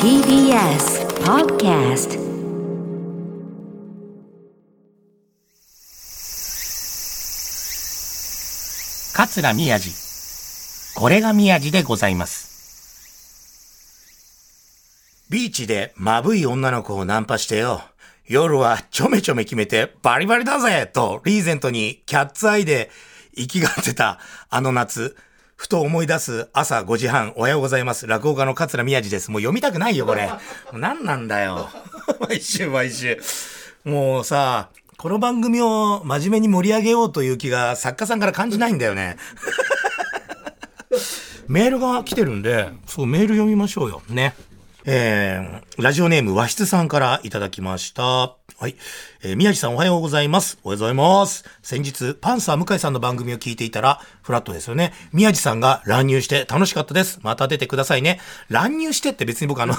TBS Podcast 桂宮治。これが宮治でございます。ビーチでまぶい女の子をナンパしてよ。夜はちょめちょめ決めてバリバリだぜとリーゼントにキャッツアイで生きがってたあの夏。ふと思い出す朝5時半、おはようございます。落語家の桂宮治です。もう読みたくないよ、これ。何なんだよ。毎週毎週。もうさ、この番組を真面目に盛り上げようという気が作家さんから感じないんだよね。メールが来てるんで、そう、メール読みましょうよ。ね。えー、ラジオネーム和室さんからいただきました。はい。えー宮地さんおはようございます。おはようございます。先日、パンサー向井さんの番組を聞いていたら、フラットですよね。宮地さんが乱入して楽しかったです。また出てくださいね。乱入してって別に僕あの、あ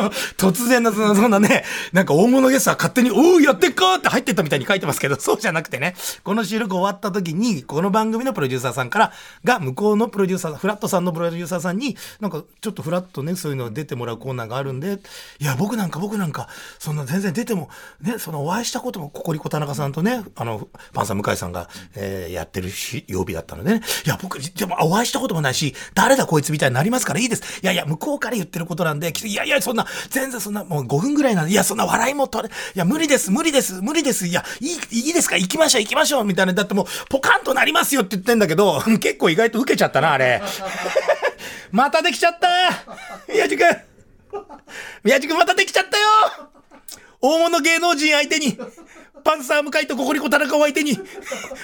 の、突然のそ、んなね、なんか大物ゲストは勝手に、おうやってっかって入ってったみたいに書いてますけど、そうじゃなくてね、この収録終わった時に、この番組のプロデューサーさんから、が、向こうのプロデューサー、フラットさんのプロデューサーさんに、なんか、ちょっとフラットね、そういうの出てもらうコーナーがあるんで、いや、僕なんか、僕なんか、そんな全然出ても、ね、そのお会いしたことも、ココリコ田中さんとね、あの、パンサー向井さんが、えーやってるし曜日だったのでね、いや、僕、でも、お会いしたこともないし、誰だこいつみたいになりますからいいです。いやいや、向こうから言ってることなんで、いやいや、そんな、全然そんな、もう5分ぐらいなんで、いや、そんな笑いも取れ、いや、無理です、無理です、無理です、いや、いい、いいですか、行きましょう、行きましょう、みたいな、だってもう、ポカンとなりますよって言ってんだけど、結構意外と受けちゃったな、あれ。またできちゃった。宮地くん宮地くんまたできちゃったよ。大物芸能人相手に、パンサー向井とココリコ田中を相手に、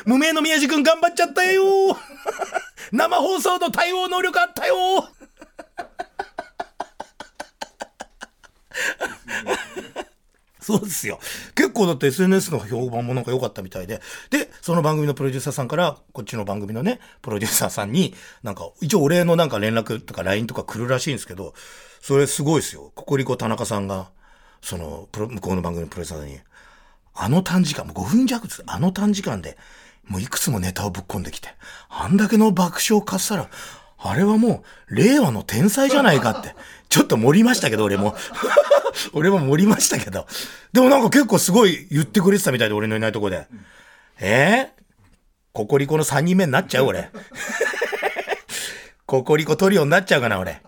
無名の宮地くん頑張っちゃったよ 生放送の対応能力あったよそうですよ。結構だって SNS の評判もなんか良かったみたいで。で、その番組のプロデューサーさんから、こっちの番組のね、プロデューサーさんに、なんか、一応お礼のなんか連絡とか LINE とか来るらしいんですけど、それすごいですよ。ココリコ田中さんが、その、プロ向こうの番組のプロデューサーさんに、あの短時間、もう5分弱です。あの短時間で、もういくつもネタをぶっ込んできて、あんだけの爆笑をかっさら、あれはもう、令和の天才じゃないかって、ちょっと盛りましたけど、俺も。俺も盛りましたけど。でもなんか結構すごい言ってくれてたみたいで、俺のいないとこで。えー、ココリコの3人目になっちゃう俺。ココリコトリオになっちゃうかな、俺。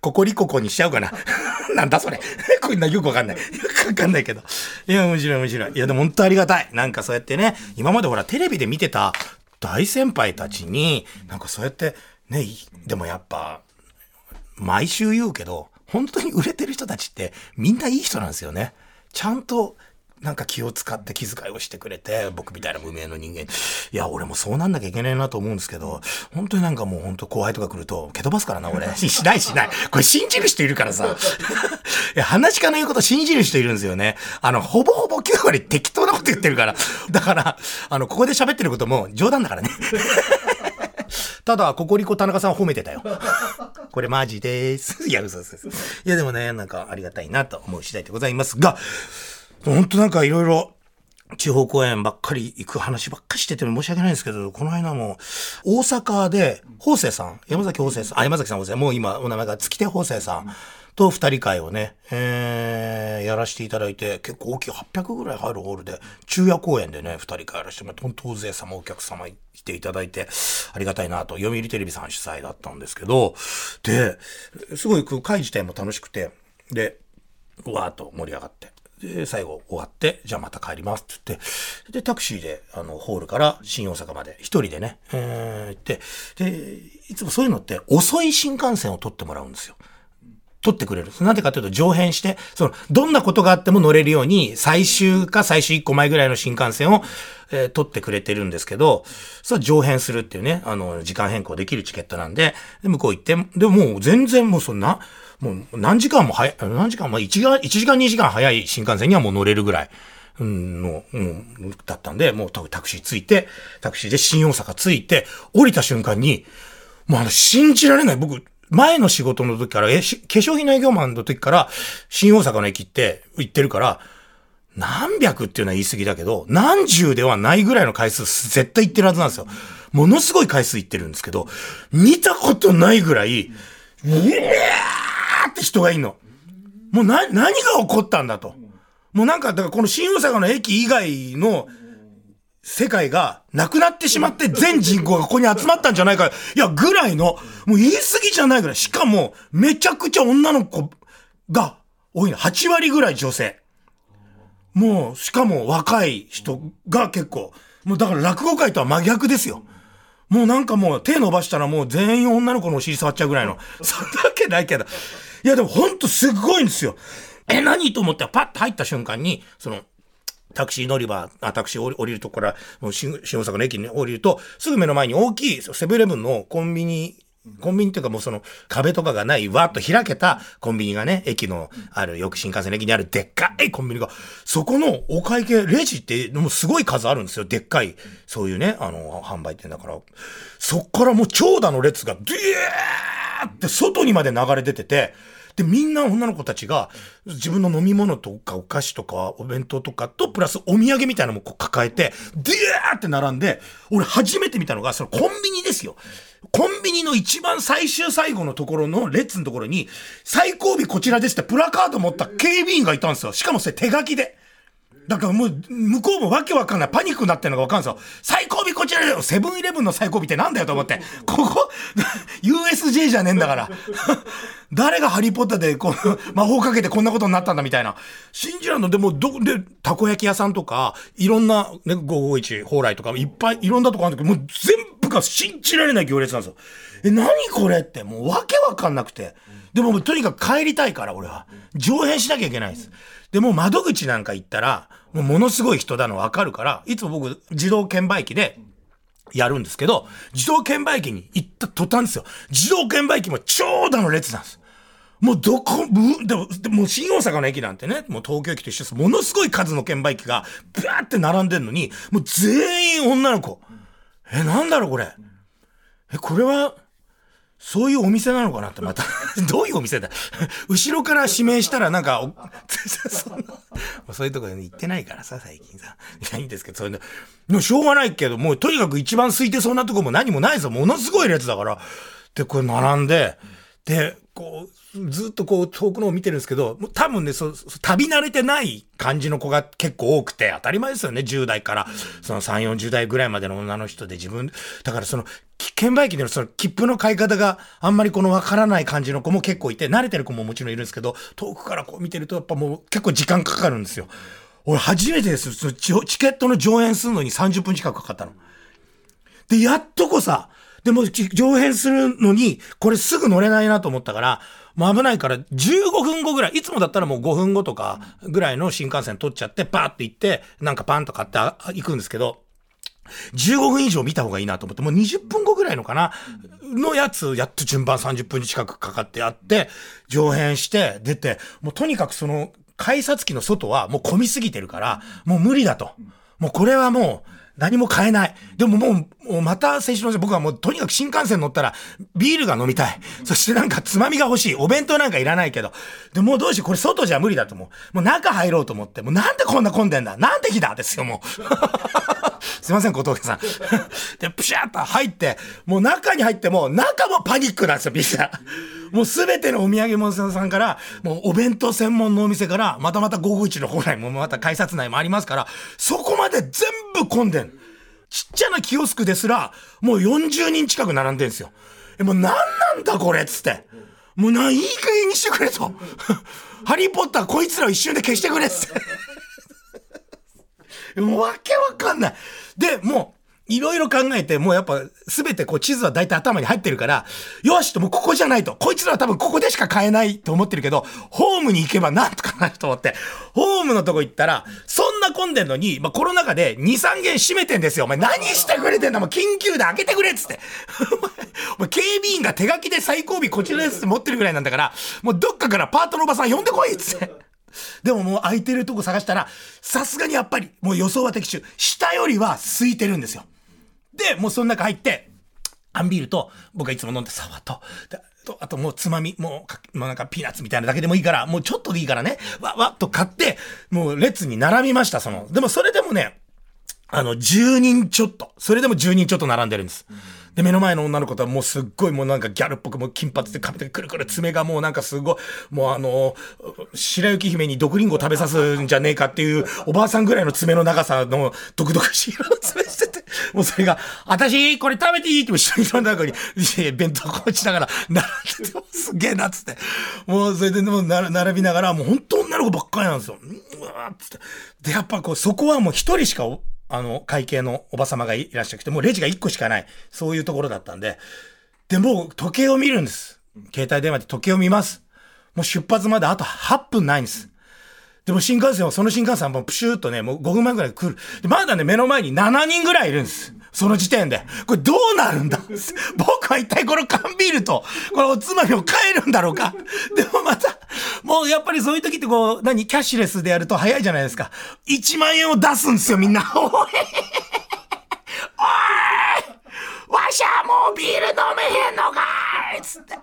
ココリココにしちゃうかな。なんだそれ。こんなよくわかんない。よくわかんないけど。いや、面白い面白い。いや、でも本当ありがたい。なんかそうやってね、今までほら、テレビで見てた大先輩たちに、なんかそうやって、ね、でもやっぱ、毎週言うけど、本当に売れてる人たちってみんないい人なんですよね。ちゃんとなんか気を使って気遣いをしてくれて、僕みたいな無名の人間。いや、俺もそうなんなきゃいけないなと思うんですけど、本当になんかもう本当後輩とか来ると、蹴飛ばすからな、俺。し しないしない。これ信じる人いるからさ。いや、話し家の言うこと信じる人いるんですよね。あの、ほぼほぼ9割適当なこと言ってるから。だから、あの、ここで喋ってることも冗談だからね。ただ、ココリコ田中さんは褒めてたよ。これマジです。いや、嘘です。いや、でもね、なんかありがたいなと思う次第でございますが、本当なんかいろいろ、地方公演ばっかり行く話ばっかりしてて申し訳ないんですけど、この間も、大阪で、法政さん、山崎法政さん、あ、山崎さん法政、もう今お名前が月手法政さんと二人会をね、えー、やらせていただいて、結構大きい800ぐらい入るホールで、昼夜公演でね、二人会やらせてもらって、本当大勢様、お客様来ていただいて、ありがたいなと、読売テレビさん主催だったんですけど、で、すごい会自体も楽しくて、で、わーっと盛り上がって。で、最後終わって、じゃあまた帰りますって言って、で、タクシーで、あの、ホールから新大阪まで一人でね、えー、行って、で、いつもそういうのって遅い新幹線を取ってもらうんですよ。取ってくれる。なんでかというと上辺して、その、どんなことがあっても乗れるように、最終か最終1個前ぐらいの新幹線を、えー取ってくれてるんですけど、それは上辺するっていうね、あの、時間変更できるチケットなんで、で、向こう行って、でももう全然もうそんな、もう何時間も早い、何時間も、1時間、1時間2時間早い新幹線にはもう乗れるぐらい。うんの、うん、だったんで、もうタクシー着いて、タクシーで新大阪着いて、降りた瞬間に、もうあの、信じられない。僕、前の仕事の時から、え、化粧品の営業マンの時から、新大阪の駅って行ってるから、何百っていうのは言い過ぎだけど、何十ではないぐらいの回数絶対行ってるはずなんですよ。ものすごい回数行ってるんですけど、見たことないぐらい、うわーって人がいんの。もうな、何が起こったんだと。もうなんか、だからこの新大阪の駅以外の世界がなくなってしまって全人口がここに集まったんじゃないか。いや、ぐらいの、もう言い過ぎじゃないぐらい。しかも、めちゃくちゃ女の子が多いの。8割ぐらい女性。もう、しかも若い人が結構。もうだから落語界とは真逆ですよ。もうなんかもう手伸ばしたらもう全員女の子のお尻触っちゃうぐらいの。そんなわけないけど。いやでもほんとすごいんですよ。え、何と思ってパッと入った瞬間に、その、タクシー乗り場、あタクシー降りるとこから、もう新大阪の駅に降りると、すぐ目の前に大きいセブンイレブンのコンビニ、コンビニっていうかもうその壁とかがないわっと開けたコンビニがね、駅のある、よく新幹線の駅にあるでっかいコンビニが、そこのお会計、レジってもうすごい数あるんですよ。でっかい、そういうね、あの、販売店だから。そっからもう長蛇の列が、ドゥーって外にまで流れ出てて、で、みんな女の子たちが、自分の飲み物とかお菓子とかお弁当とかと、プラスお土産みたいなのもこう抱えて、でーって並んで、俺初めて見たのが、そのコンビニですよ。コンビニの一番最終最後のところの列のところに、最後尾こちらですってプラカード持った警備員がいたんですよ。しかもそれ手書きで。だからもう、向こうもわけわかんない。パニックになってるのがわかるんですよ。最後尾こちらだよセブンイレブンの最後尾ってなんだよと思って。ここ、USJ じゃねえんだから。誰がハリーポッターでこう、魔法かけてこんなことになったんだみたいな。信じらんの。でも、ど、で、たこ焼き屋さんとか、いろんな、ね、551、蓬莱とか、いっぱい、いろんなとこあるんだけど、もう全部が信じられない行列なんですよ。え、何これって、もうわけわかんなくて。でも、とにかく帰りたいから、俺は。上辺しなきゃいけないんです。でも窓口なんか行ったら、もうものすごい人だのわかるから、いつも僕自動券売機で、やるんですけど、自動券売機に行った途端ですよ。自動券売機も長蛇の列なんです。もうどこ、でも、でも新大阪の駅なんてね、もう東京駅と一緒です。ものすごい数の券売機が、ブワーって並んでんのに、もう全員女の子。え、なんだろうこれ。え、これは、そういうお店なのかなってまた どういうお店だ？後ろから指名したらなんか、そういうところに行ってないからさ、最近さ。いや、いいんですけど、そういうの。もうしょうがないけど、もうとにかく一番空いてそうなとこも何もないぞ。ものすごい列だから。で、これ並んで、で、こう、ずっとこう遠くのを見てるんですけど、多分ね、そ、旅慣れてない感じの子が結構多くて、当たり前ですよね、10代から、その3、40代ぐらいまでの女の人で自分、だからその、券売機でのその切符の買い方があんまりこのわからない感じの子も結構いて、慣れてる子ももちろんいるんですけど、遠くからこう見てるとやっぱもう結構時間かかるんですよ。俺初めてです。そのチケットの上演するのに30分近くかかったの。で、やっとこさ、でも上演するのに、これすぐ乗れないなと思ったから、もう危ないから15分後ぐらい、いつもだったらもう5分後とかぐらいの新幹線取っちゃって、パーって行って、なんかパンと買って行くんですけど、15分以上見た方がいいなと思って、もう20分後ぐらいのかな、のやつ、やっと順番30分近くかかってやって、上編して、出て、もうとにかくその、改札機の外はもう混みすぎてるから、もう無理だと。もうこれはもう、何も買えない。でももう、もうまた先週の僕はもうとにかく新幹線乗ったらビールが飲みたい。そしてなんかつまみが欲しい。お弁当なんかいらないけど。で、もうどうしよう。これ外じゃ無理だと思う。もう中入ろうと思って。もうなんでこんな混んでんだなんで日だですよ、もう。すいません、小峠さん。で、プシャーと入って、もう中に入っても、中もパニックなんですよ、ビザ。もうすべてのお土産物屋さんから、もうお弁当専門のお店から、またまた551の方内もまた改札内もありますから、そこまで全部混んでん。ちっちゃなキオスクですら、もう40人近く並んでんすよ。え、もう何なんだこれっつって。もうな、いい加減にしてくれと。ハリーポッターこいつらを一瞬で消してくれっつって。もうわけわかんない。で、もう、いろいろ考えて、もうやっぱ、すべてこう地図は大体頭に入ってるから、よしともうここじゃないと。こいつらは多分ここでしか買えないと思ってるけど、ホームに行けばなんとかなると思って、ホームのとこ行ったら、そんな混んでんのに、まあ、コロナ禍で2、3軒閉めてんですよ。お前何してくれてんだもう緊急で開けてくれっつって。お前、警備員が手書きで最後尾こちらですって持ってるぐらいなんだから、もうどっかからパートのおばさん呼んでこいっつって。でももう空いてるとこ探したら、さすがにやっぱり、もう予想は的中。下よりは空いてるんですよ。で、もうその中入って、アンビールと、僕がいつも飲んでサワーと、あともうつまみ、もう、もうなんかピーナッツみたいなだけでもいいから、もうちょっとでいいからね、わ、わっと買って、もう列に並びました、その。でもそれでもね、あの、10人ちょっと。それでも10人ちょっと並んでるんです。で、目の前の女の子とはもうすっごいもうなんかギャルっぽくもう金髪で髪でくるくる爪がもうなんかすごい、もうあの、白雪姫に毒リンゴ食べさすんじゃねえかっていうおばあさんぐらいの爪の長さの毒々しい色の爪してて、もうそれが、私これ食べていいって後ろにの中に、弁当こうしながら並んでて、すげえなっつって。もうそれでもう並びながら、もう本当女の子ばっかりなんですよ。うわーっつって。で、やっぱこう、そこはもう一人しかあの、会計のおば様がいらっしゃって、もうレジが1個しかない。そういうところだったんで。で、もう時計を見るんです。携帯電話で時計を見ます。もう出発まであと8分ないんです。でも新幹線は、その新幹線はもうプシューっとね、もう5分前ぐらい来る。で、まだね、目の前に7人ぐらいいるんです。その時点で。これどうなるんだ？僕は一体この缶ビールと、このおつまみを変えるんだろうか？でもまた、もうやっぱりそういう時ってこう、何、キャッシュレスでやると早いじゃないですか。1万円を出すんですよ、みんな。おいおいわしゃもうビール飲めへんのかいつって。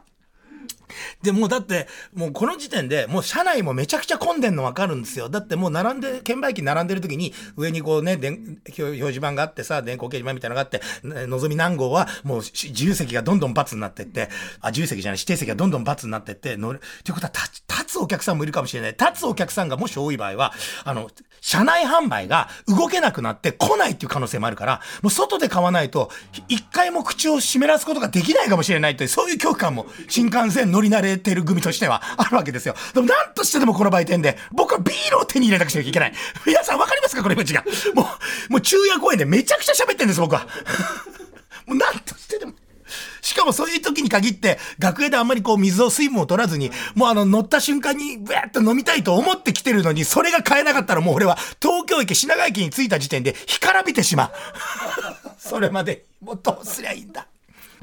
で、もうだって、もうこの時点で、もう車内もめちゃくちゃ混んでんのわかるんですよ。だってもう並んで、券売機並んでる時に、上にこうね、で表示板があってさ、電光掲示板みたいなのがあって、のぞみ何号は、もう自由席がどんどん罰になってって、あ、自由席じゃない、指定席がどんどん罰になってって、乗る。ということは、立つお客さんもいるかもしれない。立つお客さんがもし多い場合は、あの、車内販売が動けなくなって来ないっていう可能性もあるから、もう外で買わないと、一回も口を湿らすことができないかもしれないという、そういう恐怖感も新幹線乗り慣れてる組としてはあるわけですよ。でも何としてでもこの売店で、僕はビールを手に入れなくちゃいけない。皆さんわかりますか？このイメージが。もう、もう昼夜公園でめちゃくちゃ喋ってんです、僕は。もう何としてでも。しかもそういう時に限って、学園であんまりこう水を水分を取らずに、もうあの乗った瞬間にブーッと飲みたいと思ってきてるのに、それが買えなかったらもう俺は東京駅品川駅に着いた時点で干からびてしまう。それまで、もうどうすりゃいいんだ。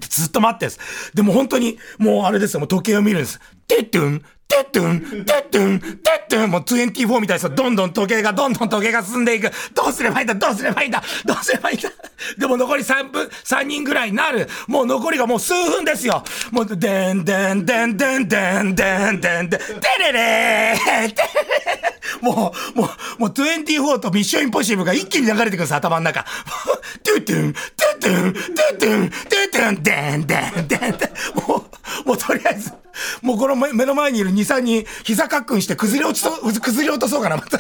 ずっと待ってです。でも本当に、もうあれですよ、もう時計を見るんです。てってん、てってん、てってん、てってん、もう24みたいですよどんどん時計が、どんどん時計が進んでいく。どうすればいいんだどうすればいいんだどうすればいいんだ でも残り3分、3人ぐらいになる。もう残りがもう数分ですよ。もう、でんでんでんでんでんでんでんでん、てれれーてれ もう、もう、もう24とミッションインポッシブルが一気に流れてくるんです、頭の中。トゥトゥン、トゥトゥン、トゥトゥン、トゥトゥン、でんでんでんでん。もう、もうとりあえず、もうこの目の前にいる2、3人、膝かっくんして崩れ落ちそう、崩れ落とそうかな、また。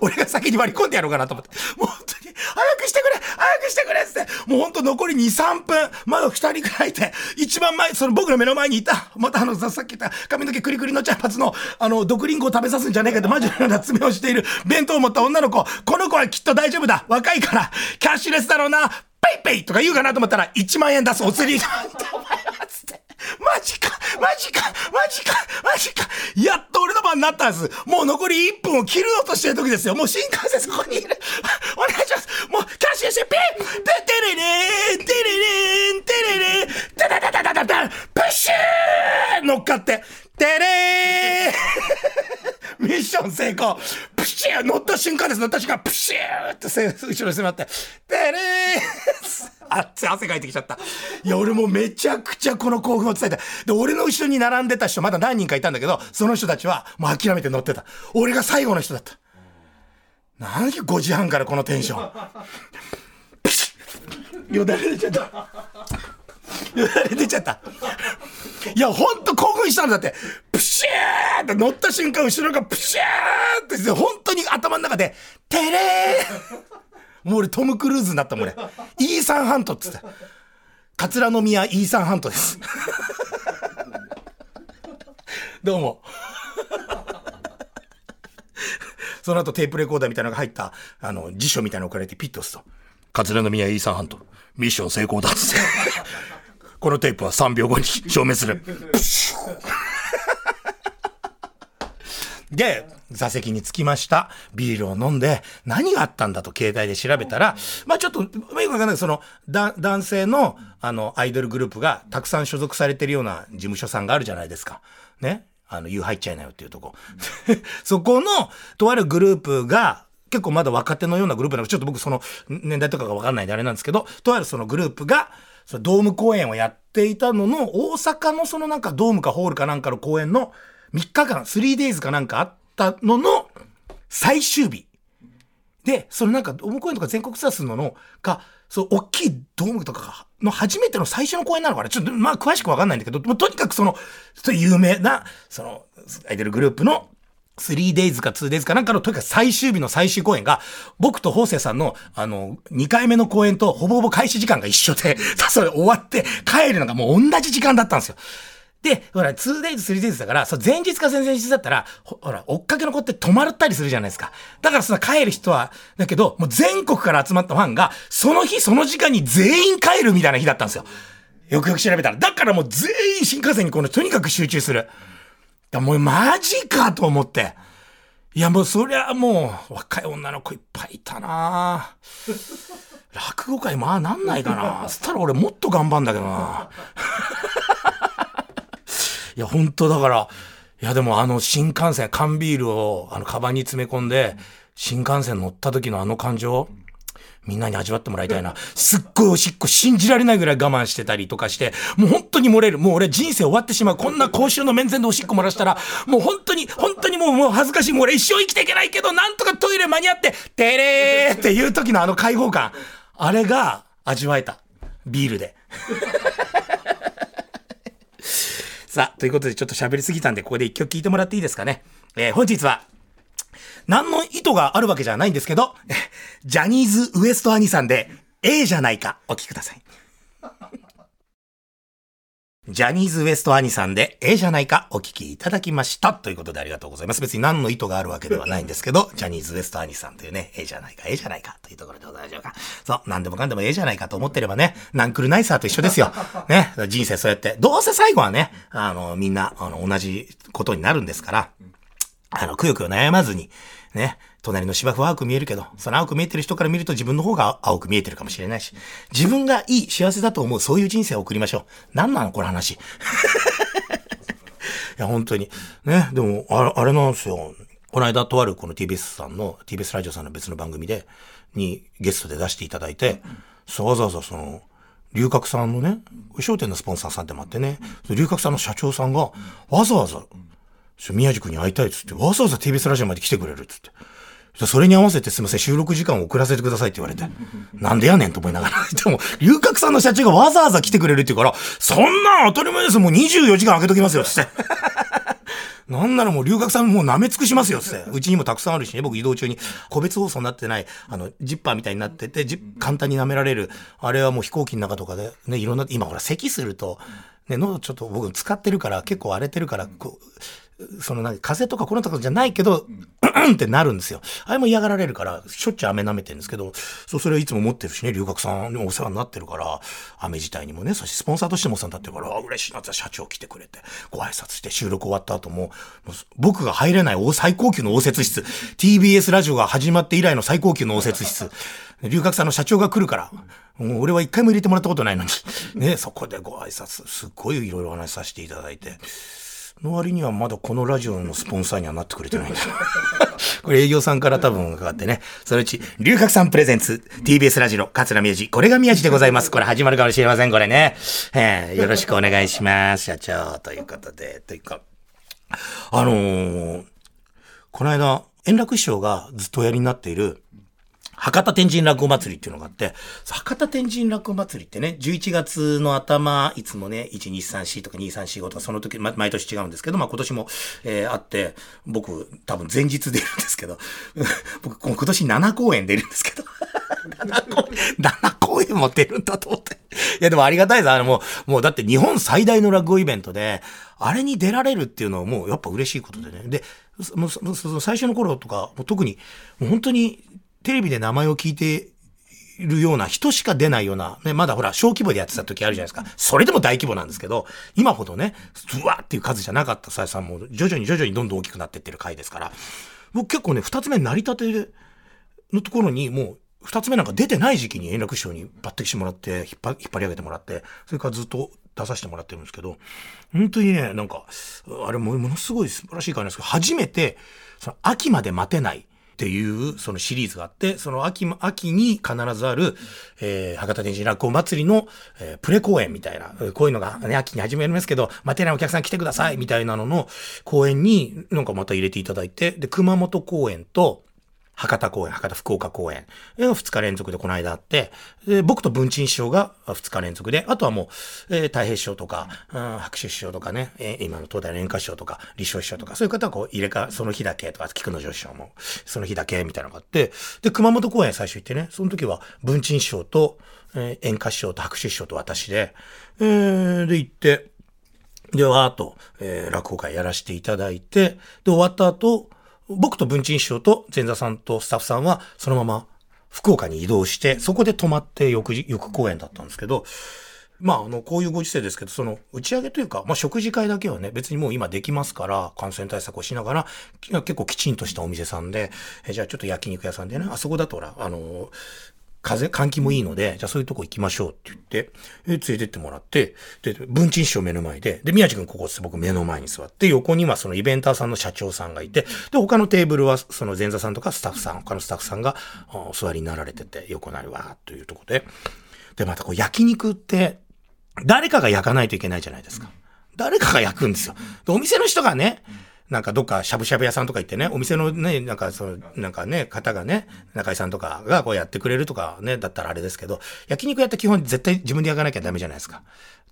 俺が先に割り込んでやろうかなと思って。もう本当に、早くしてくれ早くしてくれっつって、もう本当残り2、3分、まだ2人くらいいて、一番前、その僕の目の前にいた、またあの、さっき言った髪の毛クリクリの茶髪の、あの、毒リンゴを食べさすんじゃねえかってマジのような爪をしている弁当を持った女の子、この子はきっと大丈夫だ若いから、キャッシュレスだろうなペイペイとか言うかなと思ったら、1万円出すお釣りが。つって。マジかマジかマジかマジか。やっと俺の番になったんです。もう残り1分を切ろうとしてる時ですよ。もう新幹線そこにいる。お願いします。もうキャッシュしてピッテテレレーテレレーテレレータタタタタタタプッシュー乗っかって、テレーミッション成功。プッシュー乗った瞬間です。乗った瞬間プシューって後ろに迫って、あっつ汗かいてきちゃった。いや、俺もめちゃくちゃこの興奮を伝えた。で、俺の後ろに並んでた人まだ何人かいたんだけど、その人たちはもう諦めて乗ってた。俺が最後の人だった。何5時半からこのテンション。よだれ出ちゃった。よだれ出ちゃった。いや、ほんと興奮したんだって。プシューって乗った瞬間、後ろがプシューって、本当に頭の中で、てれーもう俺トム・クルーズになったもん俺。ーサン・ハントっつって。桂宮イーサン・ハントです。どうも。その後テープレコーダーみたいなのが入った、あの、辞書みたいなの送られてピッと押すと。桂宮イーサン・ハント。ミッション成功だっつって。このテープは3秒後に証明する。で、座席に着きました。ビールを飲んで、何があったんだと携帯で調べたら、まあちょっと、まあよくわかんないその、だ、男性の、あの、アイドルグループがたくさん所属されてるような事務所さんがあるじゃないですか。ね。あの、湯入っちゃいなよっていうとこ。そこの、とあるグループが、結構まだ若手のようなグループなのちょっと僕その年代とかがわかんないんであれなんですけど、とあるそのグループが、そのドーム公演をやっていたのの、大阪のそのなんかドームかホールかなんかの公演の3日間、3days かなんかあったのの最終日。で、そのなんか、ドーム公演とか全国ツアーするののが、そう、大きいドームとかの初めての最初の公演なのかなちょっと、まあ、詳しくわかんないんだけど、とにかくその、そう有名な、その、アイドルグループの 3days か 2days かなんかのとにかく最終日の最終公演が、僕と法政さんの、あの、2回目の公演とほぼほぼ開始時間が一緒で、それ終わって帰るのがもう同じ時間だったんですよ。で、ほら、2days、3days だから、そう、前日か前々日だったら、ほら、追っかけの子って止まったりするじゃないですか。だからその帰る人は、だけど、もう全国から集まったファンが、その日その時間に全員帰るみたいな日だったんですよ。よくよく調べたら。だからもう全員新幹線にこの、とにかく集中する。だもうマジかと思って。いやもうそりゃもう、若い女の子いっぱいいたな 落語界まあなんないかなそしたら俺もっと頑張んだけどないや、本当だから、いやでもあの新幹線、缶ビールをあのカバンに詰め込んで、新幹線乗った時のあの感情、みんなに味わってもらいたいな。すっごいおしっこ信じられないぐらい我慢してたりとかして、もう本当に漏れる。もう俺人生終わってしまう。こんな公衆の面前でおしっこ漏らしたら、もう本当に、本当にもうもう恥ずかしい。もう俺一生生きていけないけど、なんとかトイレ間に合って、てれーっていう時のあの解放感。あれが味わえた。ビールで。さあ、ということでちょっと喋りすぎたんで、ここで一曲聴いてもらっていいですかね。えー本日は、何の意図があるわけじゃないんですけど、ジャニーズウエスト兄さんで、ええじゃないか、お聞きください。ジャニーズ WEST 兄さんで、ええじゃないか、お聞きいただきました。ということでありがとうございます。別に何の意図があるわけではないんですけど、ジャニーズ WEST 兄さんというね、ええじゃないか、ええじゃないか、というところでございましょうか。そう、何でもかんでもええじゃないかと思ってればね、ナンクルナイサーと一緒ですよ。ね、人生そうやって、どうせ最後はね、あの、みんな、あの、同じことになるんですから、あの、くよくよ悩まずに、ね、隣の芝生は青く見えるけど、その青く見えてる人から見ると自分の方が青く見えてるかもしれないし、自分がいい、幸せだと思う、そういう人生を送りましょう。何なのこの話。いや、本当に。ね、でも、あれ、あれなんですよ。この間、とあるこの TBS さんの、TBS ラジオさんの別の番組で、にゲストで出していただいて、そうわざわざその、龍角さんのね、商店のスポンサーさんでもあってね、龍角さんの社長さんが、わざわざ、宮治君に会いたいっつって、わざわざ TBS ラジオまで来てくれるっつって。それに合わせてすみません、収録時間を遅らせてくださいって言われて。なんでやねんと思いながら。でも、龍角さんの社長がわざわざ来てくれるって言うから、そんなん当たり前ですもう24時間空けときますよ、つって。なんならもう留学さんもう舐め尽くしますよ、つって。うちにもたくさんあるしね、僕移動中に個別放送になってない、あの、ジッパーみたいになってて、簡単に舐められる。あれはもう飛行機の中とかで、ね、いろんな、今ほら咳すると、ね、喉ちょっと僕使ってるから、結構荒れてるから、こう、そのなんか風邪とかコロナとかじゃないけど、うん。ってなるんですよ。あれも嫌がられるから、しょっちゅう飴舐めてるんですけど、そう、それはいつも持ってるしね、留学さん。にもお世話になってるから、飴自体にもね、そしてスポンサーとしてもお世話になってるから、あ嬉しいなって社長来てくれて、ご挨拶して収録終わった後も、もう僕が入れない大最高級の応接室、TBS ラジオが始まって以来の最高級の応接室、留学さんの社長が来るから、もう俺は一回も入れてもらったことないのに、ね、そこでご挨拶、すっごいいろいろお話しさせていただいて、の割にはまだこのラジオのスポンサーにはなってくれてないんだ。これ営業さんから多分かかってね。そのうち、龍角さんプレゼンツ、TBS ラジオ、桂宮治。これが宮治でございます。これ始まるかもしれません、これね。えー、よろしくお願いします、社長。ということで、というか。あのー、この間、円楽師匠がずっとおやりになっている、博多天神落語祭りっていうのがあって、博多天神落語祭りってね、11月の頭、いつもね、1、2、3、4とか2、3、4、5とか、その時、ま、毎年違うんですけど、まあ今年も、えー、あって、僕、多分前日出るんですけど、僕、今年7公演出るんですけど、7公演、7公演も出るんだと思って。いや、でもありがたいです。あの、もう、もうだって日本最大の落語イベントで、あれに出られるっていうのはもうやっぱ嬉しいことでね。で、もうそそそ最初の頃とか、もう特に、もう本当にテレビで名前を聞いているような人しか出ないような、ね、まだほら、小規模でやってた時あるじゃないですか。それでも大規模なんですけど、今ほどね、うわーっていう数じゃなかったさやさんも、徐々に徐々にどんどん大きくなってってる回ですから、僕結構ね、二つ目成り立てのところにもう、二つ目なんか出てない時期に円楽師匠に抜擢してもらって、引っ張引っ張り上げてもらって、それからずっと出させてもらってるんですけど、本当にね、なんか、あれもものすごい素晴らしい回なんですけど、初めて、その秋まで待てない。っていうそのシリーズがあって、その秋、秋に必ずある、えー、博多天神落語祭りの、えー、プレ公演みたいな、こういうのがね、秋に始めるんですけど、待てないお客さん来てくださいみたいなのの公演になんかまた入れていただいて、で、熊本公演と、博多公演、博多福岡公演、え2日連続でこの間あって、で僕と文鎮師匠が2日連続で、あとはもう、えー、太平師匠とか、うん、白手師匠とかね、えー、今の東大の演歌師匠とか、立正師匠とか、そういう方はこう入れ替えその日だけとか、菊之丞師匠も、その日だけみたいなのがあって、で、熊本公演最初行ってね、その時は文鎮師匠と、えー、演歌師匠と白手師匠と私で、えー、で行って、で、わーっと、えー、落語会やらせていただいて、で、終わった後、僕と文鎮師匠と前座さんとスタッフさんはそのまま福岡に移動して、そこで泊まって翌翌公演だったんですけど、まあ、あの、こういうご時世ですけど、その、打ち上げというか、まあ、食事会だけはね、別にもう今できますから、感染対策をしながら、結構きちんとしたお店さんで、えじゃあちょっと焼肉屋さんでね、あそこだとほら、あの、風、換気もいいので、じゃあそういうとこ行きましょうって言って、え連れてってもらって、で、文鎮師匠目の前で、で、宮地君ここ僕目の前に座って、横にはそのイベンターさんの社長さんがいて、で、他のテーブルはその前座さんとかスタッフさん、他のスタッフさんがお座りになられてて、横なりわーというとこで、で、またこう焼肉って、誰かが焼かないといけないじゃないですか。誰かが焼くんですよ。で、お店の人がね、なんかどっかしゃぶしゃぶ屋さんとか行ってね、お店のね、なんかその、なんかね、方がね、中井さんとかがこうやってくれるとかね、だったらあれですけど、焼肉屋って基本絶対自分で焼かなきゃダメじゃないですか。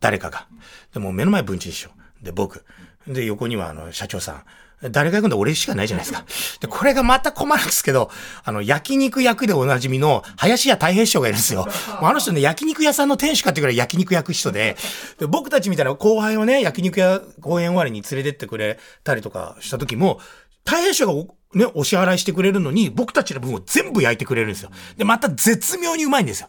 誰かが。でも目の前文鎮師匠。で、僕。で、横にはあの、社長さん。誰が行くんだ俺しかないじゃないですか。で、これがまた困るんですけど、あの、焼肉役でおなじみの林家太平師匠がいるんですよ。あの人ね、焼肉屋さんの店主かっていうぐらい焼肉焼く人で、で僕たちみたいな後輩をね、焼肉屋公演終わりに連れてってくれたりとかした時も、太平師匠がね、お支払いしてくれるのに、僕たちの分を全部焼いてくれるんですよ。で、また絶妙にうまいんですよ。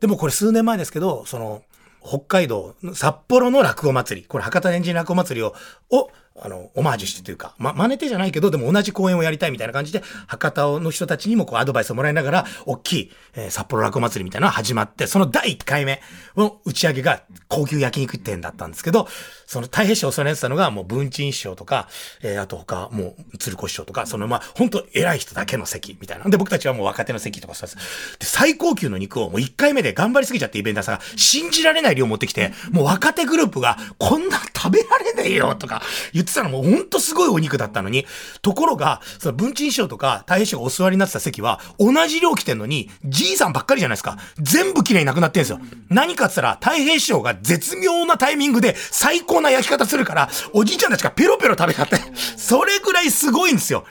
でもこれ数年前ですけど、その、北海道、札幌の落語祭り、これ博多エンジン落語祭りを、を、あの、オマージュしてというか、ま、真似てじゃないけど、でも同じ公演をやりたいみたいな感じで、博多の人たちにもこうアドバイスをもらいながら、大きい、えー、札幌落語祭りみたいなのが始まって、その第1回目の打ち上げが高級焼肉店だったんですけど、その太平師匠をそれてたのが、もう文鎮師匠とか、えー、あと他、もう鶴子師匠とか、そのまあ、本当偉い人だけの席みたいな。で、僕たちはもう若手の席とかさ、で、最高級の肉をもう1回目で頑張りすぎちゃってイベンターさんが信じられない量持ってきて、もう若手グループがこんな食べられねえよとか言ってってたのもほんとすごいお肉だったのに、ところが、その文鎮師匠とか太平師匠がお座りになってた席は、同じ量来てんのに、じいさんばっかりじゃないですか。全部綺麗になくなってんですよ。何かって言ったら、太平師匠が絶妙なタイミングで最高な焼き方するから、おじいちゃんたちがペロペロ食べちゃって、それぐらいすごいんですよ。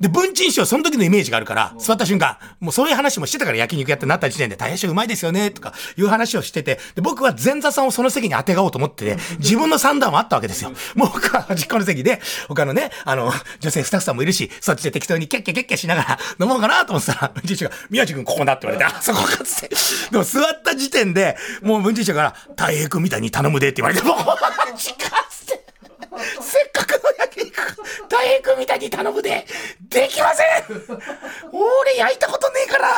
で、文鎮師匠その時のイメージがあるから、座った瞬間、もうそういう話もしてたから焼肉やってなった時点で、大変うまいですよね、とかいう話をしてて、で、僕は前座さんをその席に当てがおうと思ってて、自分の三段もあったわけですよ。もう僕は端っこの席で、他のね、あの、女性スタッフさんもいるし、そっちで適当にキャッキャキャッキャしながら飲もうかなと思ってたら、文鎮師匠が、宮地君ここだって言われて、あ、そこかっつって。でも座った時点で、もう文鎮師匠から、大平君みたいに頼むでって言われて、もう、マジかって。せっかく、大平君みたいに頼むで、できません。俺焼いたことねえから。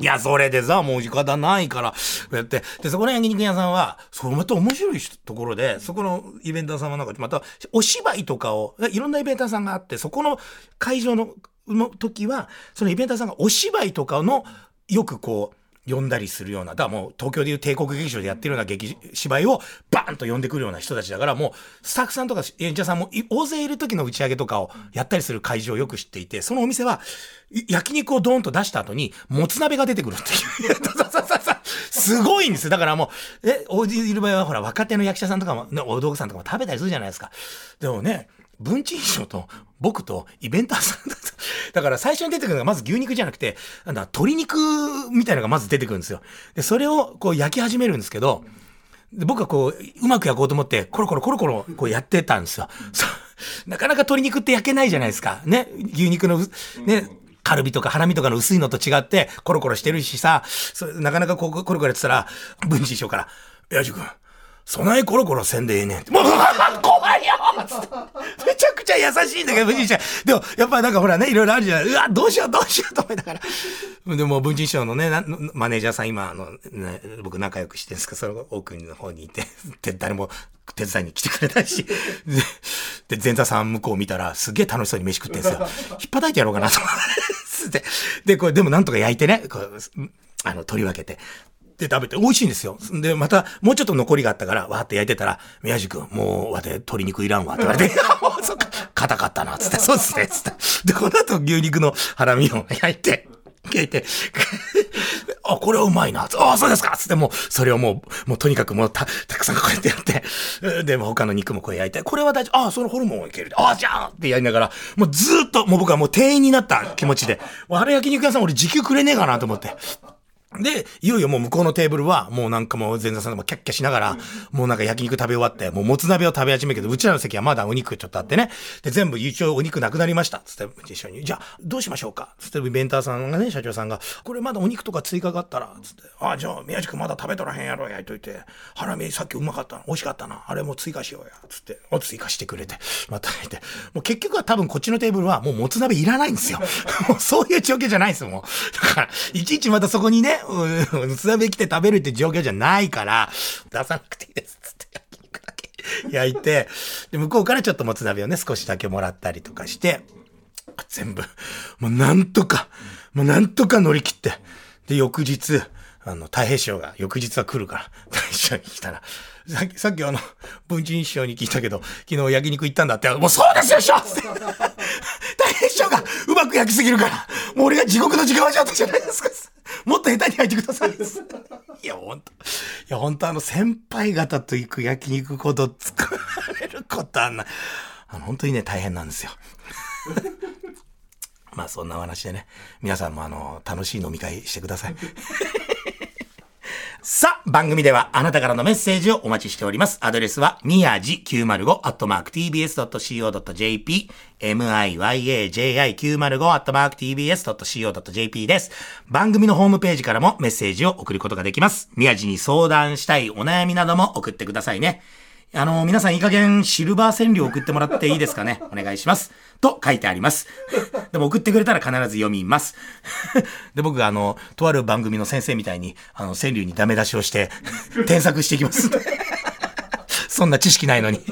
いや、それでさ、もう時間ないから、こうやって。で、そこの焼肉屋さんは、それまた面白いところで、そこのイベンターさんはなんか、また、お芝居とかを、いろんなイベンターさんがあって、そこの会場の、の時は、そのイベンターさんがお芝居とかの、よくこう、呼んだりするような、だからもう東京でいう帝国劇場でやってるような劇芝居をバーンと呼んでくるような人たちだから、もうスタッフさんとか演者さんも大勢いる時の打ち上げとかをやったりする会場をよく知っていて、そのお店は焼肉をドーンと出した後にもつ鍋が出てくるっていう。すごいんですよ。だからもう、え、大勢いる場合はほら若手の役者さんとかも、ね、お道具さんとかも食べたりするじゃないですか。でもね、文鎮師匠と僕とイベンターさんだと。だから最初に出てくるのがまず牛肉じゃなくて、なんだ、鶏肉みたいなのがまず出てくるんですよ。で、それをこう焼き始めるんですけど、で僕はこう、うまく焼こうと思って、コロコロコロコロこうやってたんですよ。なかなか鶏肉って焼けないじゃないですか。ね、牛肉の、ね、カルビとかハラミとかの薄いのと違って、コロコロしてるしさ、なかなかこう、コロコロやってたら、文治師匠から、やじ君、備えコロコロせんでええねん。もう、怖 いよ めちゃくちゃ優しいんだけど、文鎮師匠。でも、やっぱなんかほらね、いろいろあるじゃない。うわ、どうしようどうしよう と思いながら。でも、文鎮師匠のね、マネージャーさん今、あの、ね、僕仲良くしてるんですけど、その奥の方にいて、で、誰も手伝いに来てくれないし。で、前座さん向こう見たら、すげえ楽しそうに飯食ってんですよ。引っ叩いてやろうかなと思って。で、これ、でもなんとか焼いてね、こう、あの、取り分けて。で食べて美味しいんですよ。で、また、もうちょっと残りがあったから、わーって焼いてたら、宮治君、もう、わて、鶏肉いらんわ、って言われて、もう そっか、硬かったな、つって、そうっすね、つって。で、この後牛肉のハラミを焼いて、焼いて、あ、これはうまいな。あ、そうですかつってもう、それをもう、もうとにかくもうた、たくさんこうやってやって、で、も他の肉もこう焼いて、これは大丈夫。あ、そのホルモンはいける。あ、じゃあってやりながら、もうずーっと、もう僕はもう店員になった気持ちで、あれ焼肉屋さん俺時給くれねえかなと思って。で、いよいよもう向こうのテーブルは、もうなんかもう前座さんでもキャッキャしながら、もうなんか焼肉食べ終わって、もうもつ鍋を食べ始めるけど、うちらの席はまだお肉ちょっとあってね。で、全部一応お肉なくなりました。つって、一緒に、じゃあ、どうしましょうか？つって、ベンターさんがね、社長さんが、これまだお肉とか追加があったら、つって、あ、じゃあ、宮地君まだ食べとらへんやろ、焼いといて。ハラミさっきうまかったな。美味しかったな？あれもう追加しようや。つって、お追加してくれて、また焼いて。もう結局は多分こっちのテーブルはもうもつ鍋いらないんですよ。もうそういう状況じゃないですもう。だから、いちいちまたそこにね、うんもつ鍋来て食べるって状況じゃないから、出さなくていいです。って焼いて、で、向こうからちょっともつ鍋をね、少しだけもらったりとかして、全部、もうなんとか、もうなんとか乗り切って、で、翌日、あの、太平師匠が翌日は来るから、太平師匠に来たら、さっき、さっきあの、文鎮師匠に聞いたけど、昨日焼肉行ったんだって、もうそうですよ、師匠って太平師匠がうまく焼きすぎるから、もう俺が地獄の時間はちゃったじゃないですか。もっと下手に焼いてください。いや、ほんと。いや、ほんとあの、先輩方と行く焼肉ほど作られることはない。あの、本当にね、大変なんですよ。まあ、そんなお話でね、皆さんもあの、楽しい飲み会してください。さあ、番組ではあなたからのメッセージをお待ちしております。アドレスは、みやじ 905-tbs.co.jp、miyaji905-tbs.co.jp です。番組のホームページからもメッセージを送ることができます。みやじに相談したいお悩みなども送ってくださいね。あの、皆さんいい加減シルバー川柳送ってもらっていいですかね？お願いします。と書いてあります。でも送ってくれたら必ず読みます。で、僕があの、とある番組の先生みたいに、あの、川柳にダメ出しをして、添削していきます。そんな知識ないのに。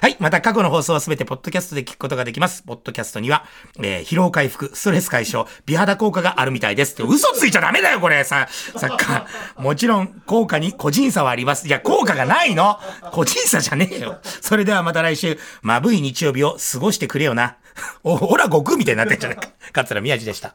はい。また過去の放送はすべてポッドキャストで聞くことができます。ポッドキャストには、えー疲労回復、ストレス解消、美肌効果があるみたいです。嘘ついちゃダメだよ、これ、さ、作家。もちろん、効果に個人差はあります。いや、効果がないの個人差じゃねえよ。それではまた来週、まぶい日曜日を過ごしてくれよな。お、ほら、悟空みたいになってんじゃないか。桂宮治でした。